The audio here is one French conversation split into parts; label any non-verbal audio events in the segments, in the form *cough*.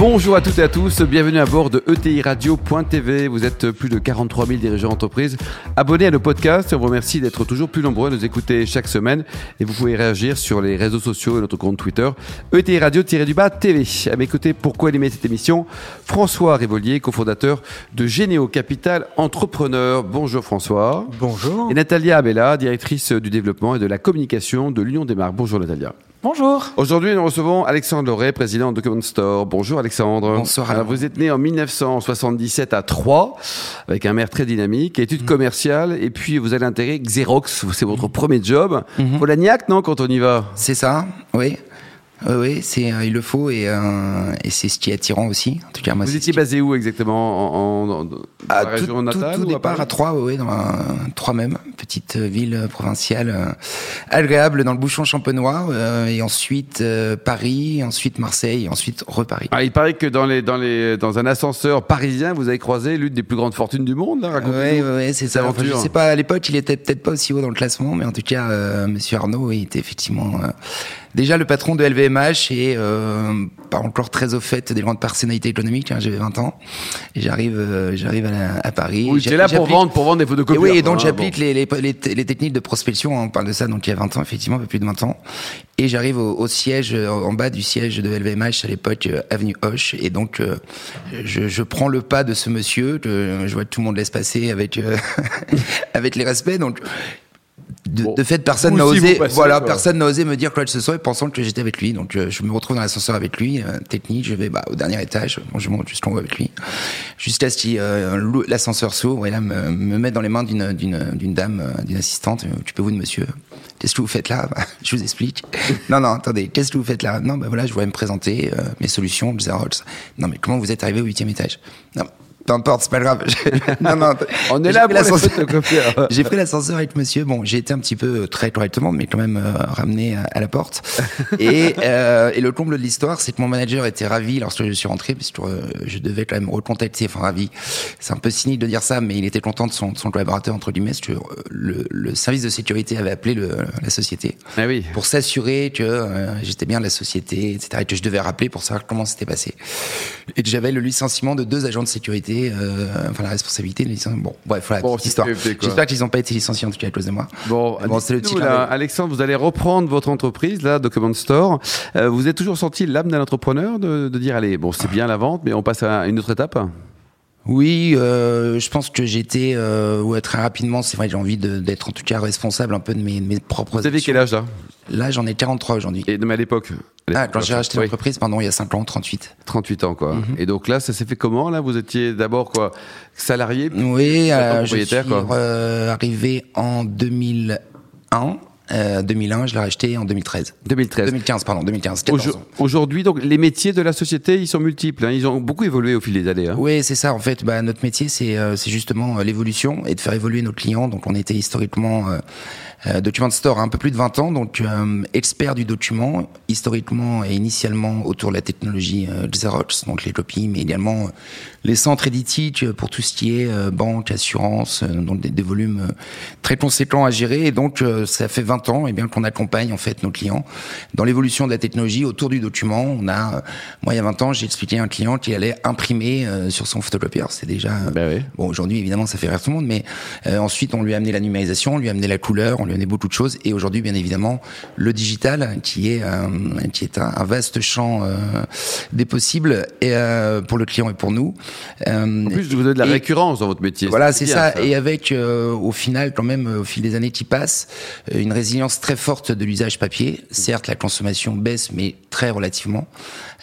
Bonjour à toutes et à tous, bienvenue à bord de ETI Radio.tv. Vous êtes plus de 43 000 dirigeants d'entreprise abonnés à nos podcasts. On vous remercie d'être toujours plus nombreux à nous écouter chaque semaine et vous pouvez réagir sur les réseaux sociaux et notre compte Twitter ETI Radio-du-bas TV. À mes côtés, pourquoi animer cette émission? François Révolier, cofondateur de Généo Capital Entrepreneur. Bonjour François. Bonjour. Et Natalia Abella, directrice du développement et de la communication de l'Union des marques. Bonjour Natalia. Bonjour. Aujourd'hui, nous recevons Alexandre Loret, président de Document Store. Bonjour Alexandre. Bonsoir. Alors, vous êtes né en 1977 à Troyes, avec un maire très dynamique, études commerciales, et puis vous allez intégrer Xerox. C'est votre premier job. Mhm. Polagnac, non, quand on y va? C'est ça, oui. Oui, oui, c'est euh, il le faut et, euh, et c'est ce qui est attirant aussi. En tout cas, moi, Vous étiez basé où exactement en, en- dans à la tout, tout, tout ou à départ Paris à Troyes, oui, dans un, Troyes même, petite euh, ville provinciale euh, agréable dans le bouchon champenois, euh, et ensuite euh, Paris, ensuite Marseille, et ensuite reparis. Ah, il paraît que dans, les, dans, les, dans un ascenseur parisien, vous avez croisé l'une des plus grandes fortunes du monde. Là. Ouais, ouais, c'est ça. Enfin, je sais pas, à l'époque, il était peut-être pas aussi haut dans le classement, mais en tout cas, euh, Monsieur Arnaud, il était effectivement euh, déjà le patron de LVMH et euh, pas encore très au fait des grandes personnalités économiques. Hein, J'avais 20 ans et j'arrive, euh, j'arrive à, Paris. Oui, j'étais là pour vendre, pour vendre des et photocopieurs. oui, et donc Ah, j'applique bon. les, les, les, les techniques de prospection, on parle de ça donc il y a 20 ans, effectivement, un peu plus de 20 ans. Et j'arrive au, au siège, euh, en bas du siège de LVMH à l'époque, euh, Avenue Hoche. Et donc euh, je, je prends le pas de ce monsieur, que je vois que tout le monde laisse passer avec, euh, *laughs* avec les respects. Donc de, Bon. de fait, personne n'a osé, passez, voilà, quoi. personne n'a osé me dire quoi que ce soit, pensant que j'étais avec lui. Donc, euh, je me retrouve dans l'ascenseur avec lui, euh, technique. Je vais bah, au dernier étage, bon, je monte jusqu'en haut avec lui, jusqu'à ce que euh, l'ascenseur s'ouvre et là me, me met dans les mains d'une d'une d'une dame, euh, d'une assistante. Euh, Tu peux vous de monsieur Qu'est-ce que vous faites là? *laughs* Bah, Je vous explique. non, non, attendez. Qu'est-ce que vous faites là? Non, bah voilà, je voulais me présenter euh, mes solutions, Xerox. Non, mais comment vous êtes arrivé au huitième étage? Non. Peu importe, c'est pas grave. *laughs* non, non. On est là pour l'ascenseur. *laughs* J'ai pris l'ascenseur avec monsieur. Bon, j'ai été un petit peu euh, très correctement, mais quand même euh, ramené à, à la porte. *laughs* Et, euh, et le comble de l'histoire, c'est que mon manager était ravi lorsque je suis rentré, parce que euh, je devais quand même recontacter. Enfin, ravi. C'est un peu cynique de dire ça, mais il était content de son, de son collaborateur entre guillemets. parce que, le, le service de sécurité avait appelé le, la société Ah oui. pour s'assurer que j'étais bien de la société, etc. Et que je devais rappeler pour savoir comment c'était passé. Et que j'avais le licenciement de deux agents de sécurité, euh, enfin la responsabilité. Le licenciement. Bon, bref, voilà, Bon, histoire. J'espère qu'ils n'ont pas été licenciés en tout cas à cause de moi. Bon, c'est le d'œil. Alexandre, vous allez reprendre votre entreprise, là, Document Store. Euh, vous êtes toujours senti l'âme d'un entrepreneur de, de dire, allez, bon, c'est bien la vente, mais on passe à une autre étape? Oui, euh, je pense que j'étais, euh, ouais, très rapidement, c'est vrai, j'ai envie d'être en tout cas responsable un peu de mes, de mes propres Vous avez quel âge, là? Là, j'en ai 43 aujourd'hui. Et mais à l'époque Ah, quand j'ai racheté oui, l'entreprise, pardon, il y a 5 ans, 38. 38 ans, Mhm. quoi. Et donc là, ça s'est fait comment, là? Vous étiez d'abord, quoi, salarié? Oui, euh, je suis propriétaire, quoi. euh, arrivé en 2001. Euh, 2001, je l'ai racheté en 2013. 2013. 2015, pardon, 2015. 14 Aujo- ans. Aujourd'hui, donc, les métiers de la société, ils sont multiples. hein. Ils ont beaucoup évolué au fil des années. hein. Oui, c'est ça. En fait, bah, notre métier, c'est euh, justement euh, l'évolution et de faire évoluer nos clients. Donc, on était historiquement euh, euh, document store à un peu plus de 20 ans, donc euh, expert du document, historiquement et initialement autour de la technologie euh, Xerox, donc les copies, mais également euh, les centres éditiques pour tout ce qui est euh, banque, assurance, euh, donc des, des volumes euh, très conséquents à gérer. Et donc, euh, ça fait 20 ans, et bien qu'on accompagne en fait nos clients dans l'évolution de la technologie autour du document. On a, euh, moi, il y a 20 ans, j'ai expliqué à un client qui allait imprimer euh, sur son photocopieur. C'est déjà euh, Ben oui. Bon, aujourd'hui, évidemment, ça fait rire tout le monde, mais ensuite, on lui a amené la numérisation, on lui a amené la couleur, on lui a amené beaucoup de choses, et aujourd'hui, bien évidemment, le digital, qui est qui est un, un vaste champ des possibles et pour le client et pour nous. En plus, vous avez de la et- récurrence dans votre métier. voilà, c'est ça. Et avec, au final, quand même, au fil des années qui passent, une résilience très forte de l'usage papier. Certes, la consommation baisse, mais très relativement.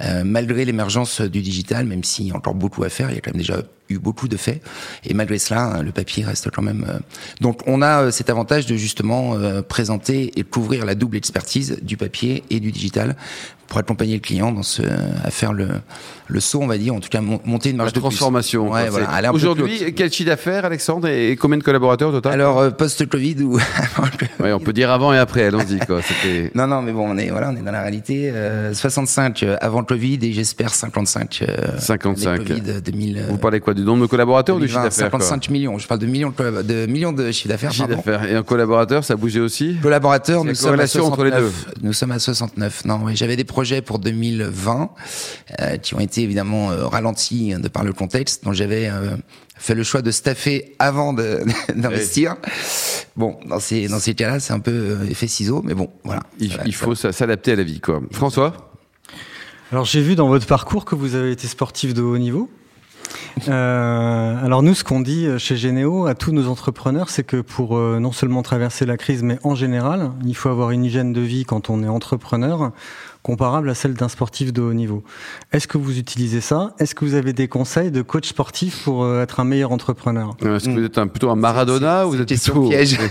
Euh, malgré l'émergence du digital, même s'il y a encore beaucoup à faire, il y a quand même déjà eu beaucoup de faits. Et malgré cela, le papier reste quand même. Donc, on a cet avantage de justement présenter et couvrir la double expertise du papier et du digital pour accompagner le client dans ce, à faire le, le saut, on va dire, en tout cas monter une marge de transformation. Ouais, voilà, Aujourd'hui, quel chiffre d'affaires, Alexandre, et combien de collaborateurs au total? Alors euh, post-Covid ou *laughs* ouais, on peut dire avant et après. Allons-y quoi. *laughs* non, non, mais bon, on est voilà, on est dans la réalité. Euh, 65 euh, avant le Covid et j'espère 55. Euh, 55. COVID 2000. Vous parlez quoi du nombre de collaborateurs ou du chiffre d'affaires 55 millions. Je parle de millions de, de millions de chiffre d'affaires. Chiffre d'affaires. Et un collaborateur, ça a bougé aussi Collaborateurs, nous sommes à 69. entre les deux. Nous sommes à 69. Non, oui, j'avais des projets pour 2020 euh, qui ont été évidemment euh, ralentis de par le contexte. Donc j'avais euh, fait le choix de staffer avant *laughs* d'investir. Bon, dans ces dans ces cas-là, c'est un peu effet ciseau, mais bon, voilà. Il, faut s'adapter à la vie, quoi. François? Alors j'ai vu dans votre parcours que vous avez été sportif de haut niveau. Euh, alors nous, ce qu'on dit chez Généo à tous nos entrepreneurs, c'est que pour euh, non seulement traverser la crise, mais en général, il faut avoir une hygiène de vie quand on est entrepreneur comparable à celle d'un sportif de haut niveau. Est-ce que vous utilisez ça? Est-ce que vous avez des conseils de coach sportif pour euh, être un meilleur entrepreneur? Est-ce que vous êtes un, plutôt un Maradona ou vous êtes plutôt piège. *laughs*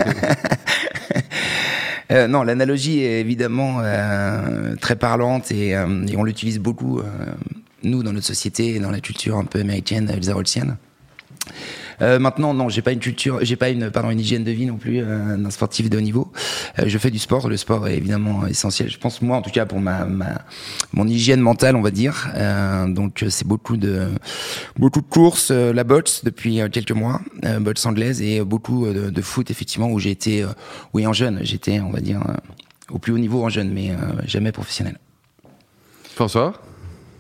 Euh, non, l'analogie est évidemment euh, très parlante et, et on l'utilise beaucoup nous, dans notre société, dans la culture un peu américaine, alsarolsienne. Euh, maintenant, non, j'ai pas une culture, j'ai pas une, une hygiène de vie non plus euh, d'un sportif de haut niveau. Euh, je fais du sport. Le sport est évidemment essentiel. Je pense moi, en tout cas, pour ma, mon hygiène mentale, on va dire. Euh, donc, c'est beaucoup de beaucoup de courses, euh, la boxe depuis quelques mois, boxe anglaise et beaucoup de, de, foot effectivement où j'ai été, oui, en jeune, j'étais, on va dire, au plus haut niveau en jeune, mais jamais professionnel. François?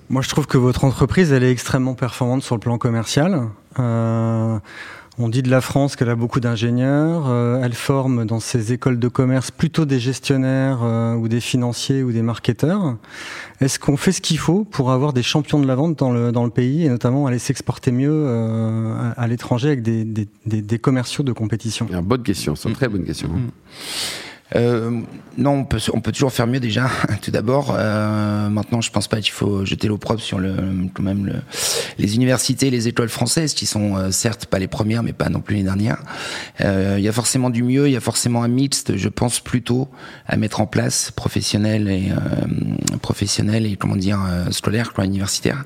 Moi, je trouve que votre entreprise, elle est extrêmement performante sur le plan commercial. Euh, on dit de la France qu'elle a beaucoup d'ingénieurs. Euh, elle forme dans ses écoles de commerce plutôt des gestionnaires euh, ou des financiers ou des marketeurs. Est-ce qu'on fait ce qu'il faut pour avoir des champions de la vente dans le, dans le pays et notamment aller s'exporter mieux euh, à, l'étranger avec des, des, des, des, commerciaux de compétition? Une bonne question, c'est une très bonne question. Mmh. Euh, non, on peut, on peut toujours faire mieux déjà. *laughs* Tout d'abord, euh, maintenant, je pense pas qu'il faut jeter l'opprobre sur le, quand même le, les universités, les écoles françaises, qui sont euh, certes pas les premières, mais pas non plus les dernières. Euh, il y a forcément du mieux, il y a forcément un mixte. Je pense plutôt à mettre en place professionnel et euh, professionnel et comment dire scolaire, quoi, universitaire.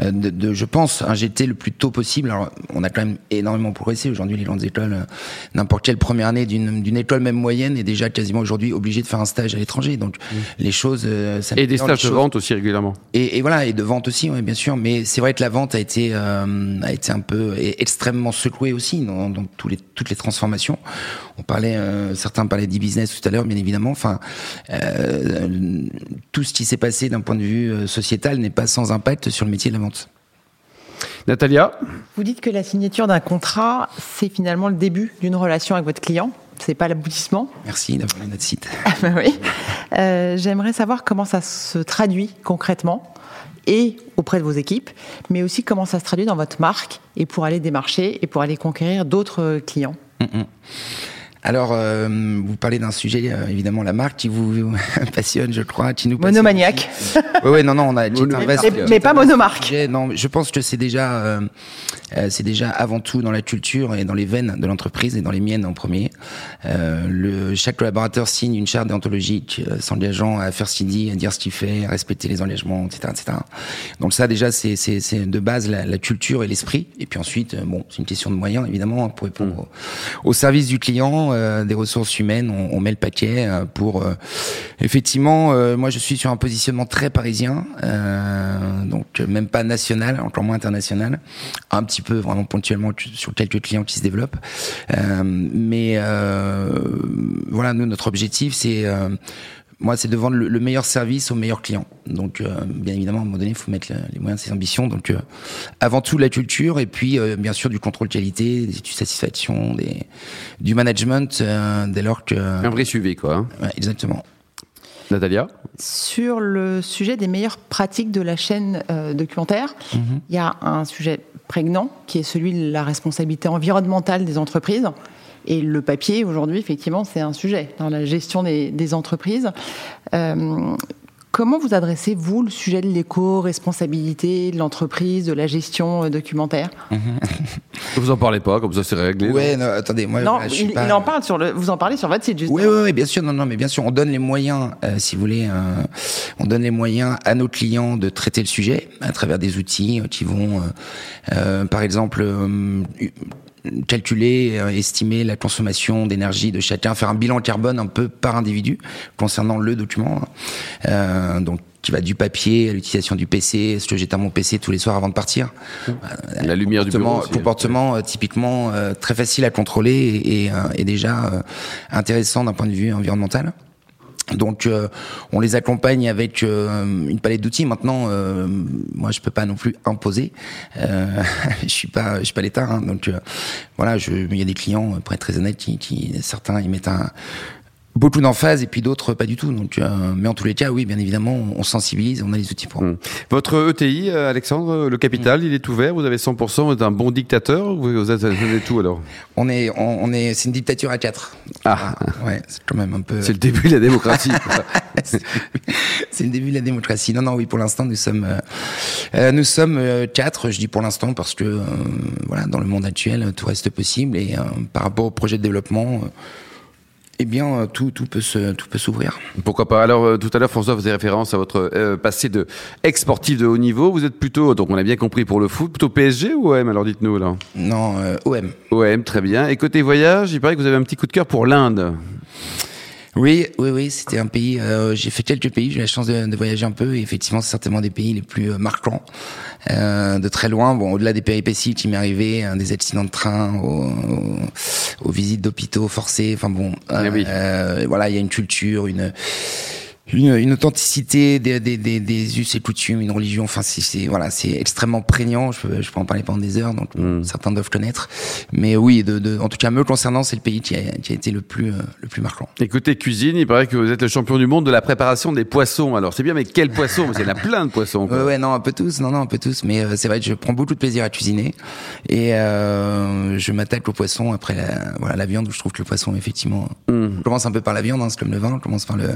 De, de, je pense injecter le plus tôt possible. Alors, on a quand même énormément progressé aujourd'hui. Les grandes écoles, n'importe quelle première année d'une école même moyenne est déjà quasiment aujourd'hui obligé de faire un stage à l'étranger. Donc mmh. les choses. Euh, et des stages de vente aussi régulièrement. Et, et, voilà, et de vente aussi, oui, bien sûr. Mais c'est vrai que la vente a été euh, a été un peu extrêmement secouée aussi dans, dans tous les, toutes les transformations. On parlait, euh, certains parlaient d'e-business tout à l'heure, bien évidemment. Enfin, euh, tout ce qui s'est passé d'un point de vue sociétal n'est pas sans impact sur le métier de la vente. Natalia? Vous dites que la signature d'un contrat, c'est finalement le début d'une relation avec votre client c'est pas l'aboutissement. Merci d'avoir notre site. *laughs* Ah bah oui. Euh, J'aimerais savoir comment ça se traduit concrètement et auprès de vos équipes, mais aussi comment ça se traduit dans votre marque et pour aller démarcher et pour aller conquérir d'autres clients. Mm -mm. Alors, euh, vous parlez d'un sujet, euh, évidemment, la marque qui vous *laughs* passionne, je crois, qui nous Monomaniaque. Oui, oui, non, non, on a. mais, mais pas monomarque. Non, je pense que c'est déjà, euh, c'est déjà avant tout dans la culture et dans les veines de l'entreprise et dans les miennes en premier. Euh, le, chaque collaborateur signe une charte déontologique euh, s'engageant à faire ce qu'il dit, à dire ce qu'il fait, à respecter les engagements, etc., etc. Donc ça, déjà, c'est, c'est, c'est de base la, la culture et l'esprit. Et puis ensuite, bon, c'est une question de moyens, évidemment, pour répondre mmh. au, au service du client euh, des ressources humaines, on, met le paquet euh, pour euh, effectivement. moi, je suis sur un positionnement très parisien, donc même pas national, encore moins international, un petit peu vraiment ponctuellement sur quelques clients qui se développent, mais voilà, nous notre objectif c'est moi, c'est de vendre le, meilleur service au meilleur client. Donc, euh, bien évidemment, à un moment donné, il faut mettre les moyens de ses ambitions. Donc, euh, avant tout, la culture et puis, euh, bien sûr, du contrôle qualité, des études de satisfaction, des, du management, dès lors que... Un vrai suivi, quoi. Hein. Ouais, exactement. Natalia? Sur le sujet des meilleures pratiques de la chaîne documentaire, mm-hmm. il y a un sujet prégnant qui est celui de la responsabilité environnementale des entreprises. Et le papier, aujourd'hui, effectivement, c'est un sujet dans la gestion des, des entreprises. Euh, Comment vous adressez, vous, le sujet de l'éco-responsabilité, de l'entreprise, de la gestion euh, documentaire? *laughs* Vous en parlez pas, comme ça c'est réglé. Ouais, non, attendez, moi, Non, je suis il, pas... il en parle sur le. Vous en parlez sur votre site, justement. Oui, oui, oui, bien sûr, non, non, mais bien sûr, on donne les moyens, euh, si vous voulez, euh, on donne les moyens à nos clients de traiter le sujet à travers des outils qui vont, euh, euh, par exemple, euh, calculer, euh, estimer la consommation d'énergie de chacun, faire un bilan carbone un peu par individu concernant le document. Euh, donc qui va du papier à l'utilisation du PC, est-ce que j'éteins mon PC tous les soirs avant de partir La lumière du bureau comportement, aussi. comportement euh, typiquement euh, très facile à contrôler et, et, euh, et déjà euh, intéressant d'un point de vue environnemental. Donc, euh, on les accompagne avec euh, une palette d'outils. Maintenant, euh, moi, je peux pas non plus imposer. Euh, *laughs* je suis pas, je suis pas l'État. Hein, donc, euh, voilà, il y a des clients, pour être très honnête, qui, qui certains, ils mettent un beaucoup d'emphase et puis d'autres pas du tout. Donc, euh, mais en tous les cas, oui, bien évidemment, on, on sensibilise, on a les outils pour. Mm. Votre ETI, euh, Alexandre, le capital, il est ouvert. Vous avez 100%. Vous êtes un bon dictateur. ou Vous êtes, vous êtes tout alors? On est, on, on est, c'est une dictature à quatre. Ah. ouais, c'est quand même un peu. C'est le début de la démocratie. *laughs* c'est le début de la démocratie. Non, non, oui, pour l'instant, nous sommes, euh, euh, nous sommes euh, quatre. Je dis pour l'instant parce que, euh, voilà, dans le monde actuel, tout reste possible et euh, par rapport au projet de développement, eh bien, euh, tout, tout peut se, tout peut s'ouvrir. Pourquoi pas Alors euh, tout à l'heure, François faisait référence à votre euh, passé de ex-sportif de haut niveau. Vous êtes plutôt, donc on a bien compris pour le foot, plutôt PSG ou OM Alors dites-nous là? Non, euh, OM. OM, très bien. Et côté voyage, il paraît que vous avez un petit coup de cœur pour l'Inde. Oui, oui, oui, c'était un pays. euh, j'ai fait quelques pays, j'ai eu la chance de, de voyager un peu. Et effectivement, c'est certainement des pays les plus euh, marquants, euh, de très loin. Bon, au-delà des péripéties qui m'est arrivé, hein, des accidents de train, aux, aux- visites d'hôpitaux forcées. Enfin bon, Eh oui. euh, voilà, il y a une culture, une une, une authenticité des, des, des, des us et coutumes, une religion. Enfin, c'est, c'est voilà, c'est extrêmement prégnant. Je peux, je peux en parler pendant des heures, donc Mm. certains doivent connaître. Mais oui, de, de, en tout cas, me concernant, c'est le pays qui a, qui a été le plus, euh, le plus marquant. Et côté cuisine, il paraît que vous êtes le champion du monde de la préparation des poissons. Alors c'est bien, mais quel poisson Parce qu'il y en a plein de poissons. quoi. Ouais, ouais, non, un peu tous, non, non, un peu tous, mais euh, c'est vrai que je prends beaucoup de plaisir à cuisiner et euh, je m'attaque au poisson après la, voilà la viande où je trouve que le poisson effectivement, Mm. on commence un peu par la viande, hein, c'est comme le vin, on commence par le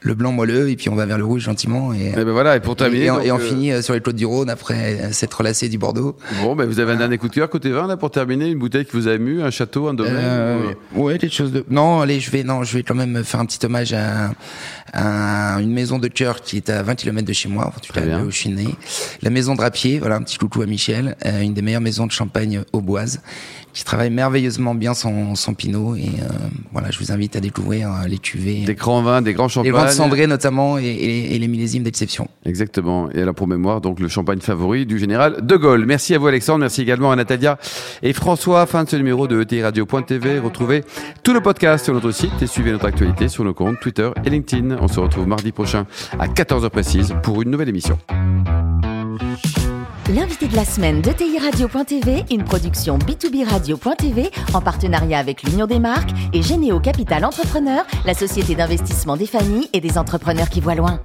le blanc moelleux et puis on va vers le rouge gentiment et Et ben voilà, et pour terminer, et, on- donc, et on euh, finit euh, sur les côtes du Rhône après euh, s'être relâché du Bordeaux. Bon, ben vous avez un dernier coup de cœur côté vin là pour terminer, une bouteille qui vous a ému, un château, un domaine. Euh, ou- ouais, quelque chose de. Non, allez, je vais, non, je vais quand même faire un petit hommage à, à une maison de cœur qui est à 20 km de chez moi, en tout cas là où je suis né. La maison Drapier, voilà, un petit coucou à Michel, euh, une des meilleures maisons de Champagne auboise, qui travaille merveilleusement bien son, son pinot. Et euh, voilà, je vous invite à découvrir euh, les cuvées, Des grands vins, des grands champagnes. Notamment et, les millésimes d'exception. Exactement. Et alors pour mémoire, donc le champagne favori du général de Gaulle. Merci à vous Alexandre, merci également à Natalia et François. Fin de ce numéro de ETI Radio.tv. Retrouvez tout le podcast sur notre site et suivez notre actualité sur nos comptes Twitter et LinkedIn. On se retrouve mardi prochain à 14h précise pour une nouvelle émission. L'invité de la semaine de TI Radio.tv, une production B2B Radio.tv en partenariat avec l'Union des marques et Généo Capital Entrepreneur, la société d'investissement des familles et des entrepreneurs qui voient loin.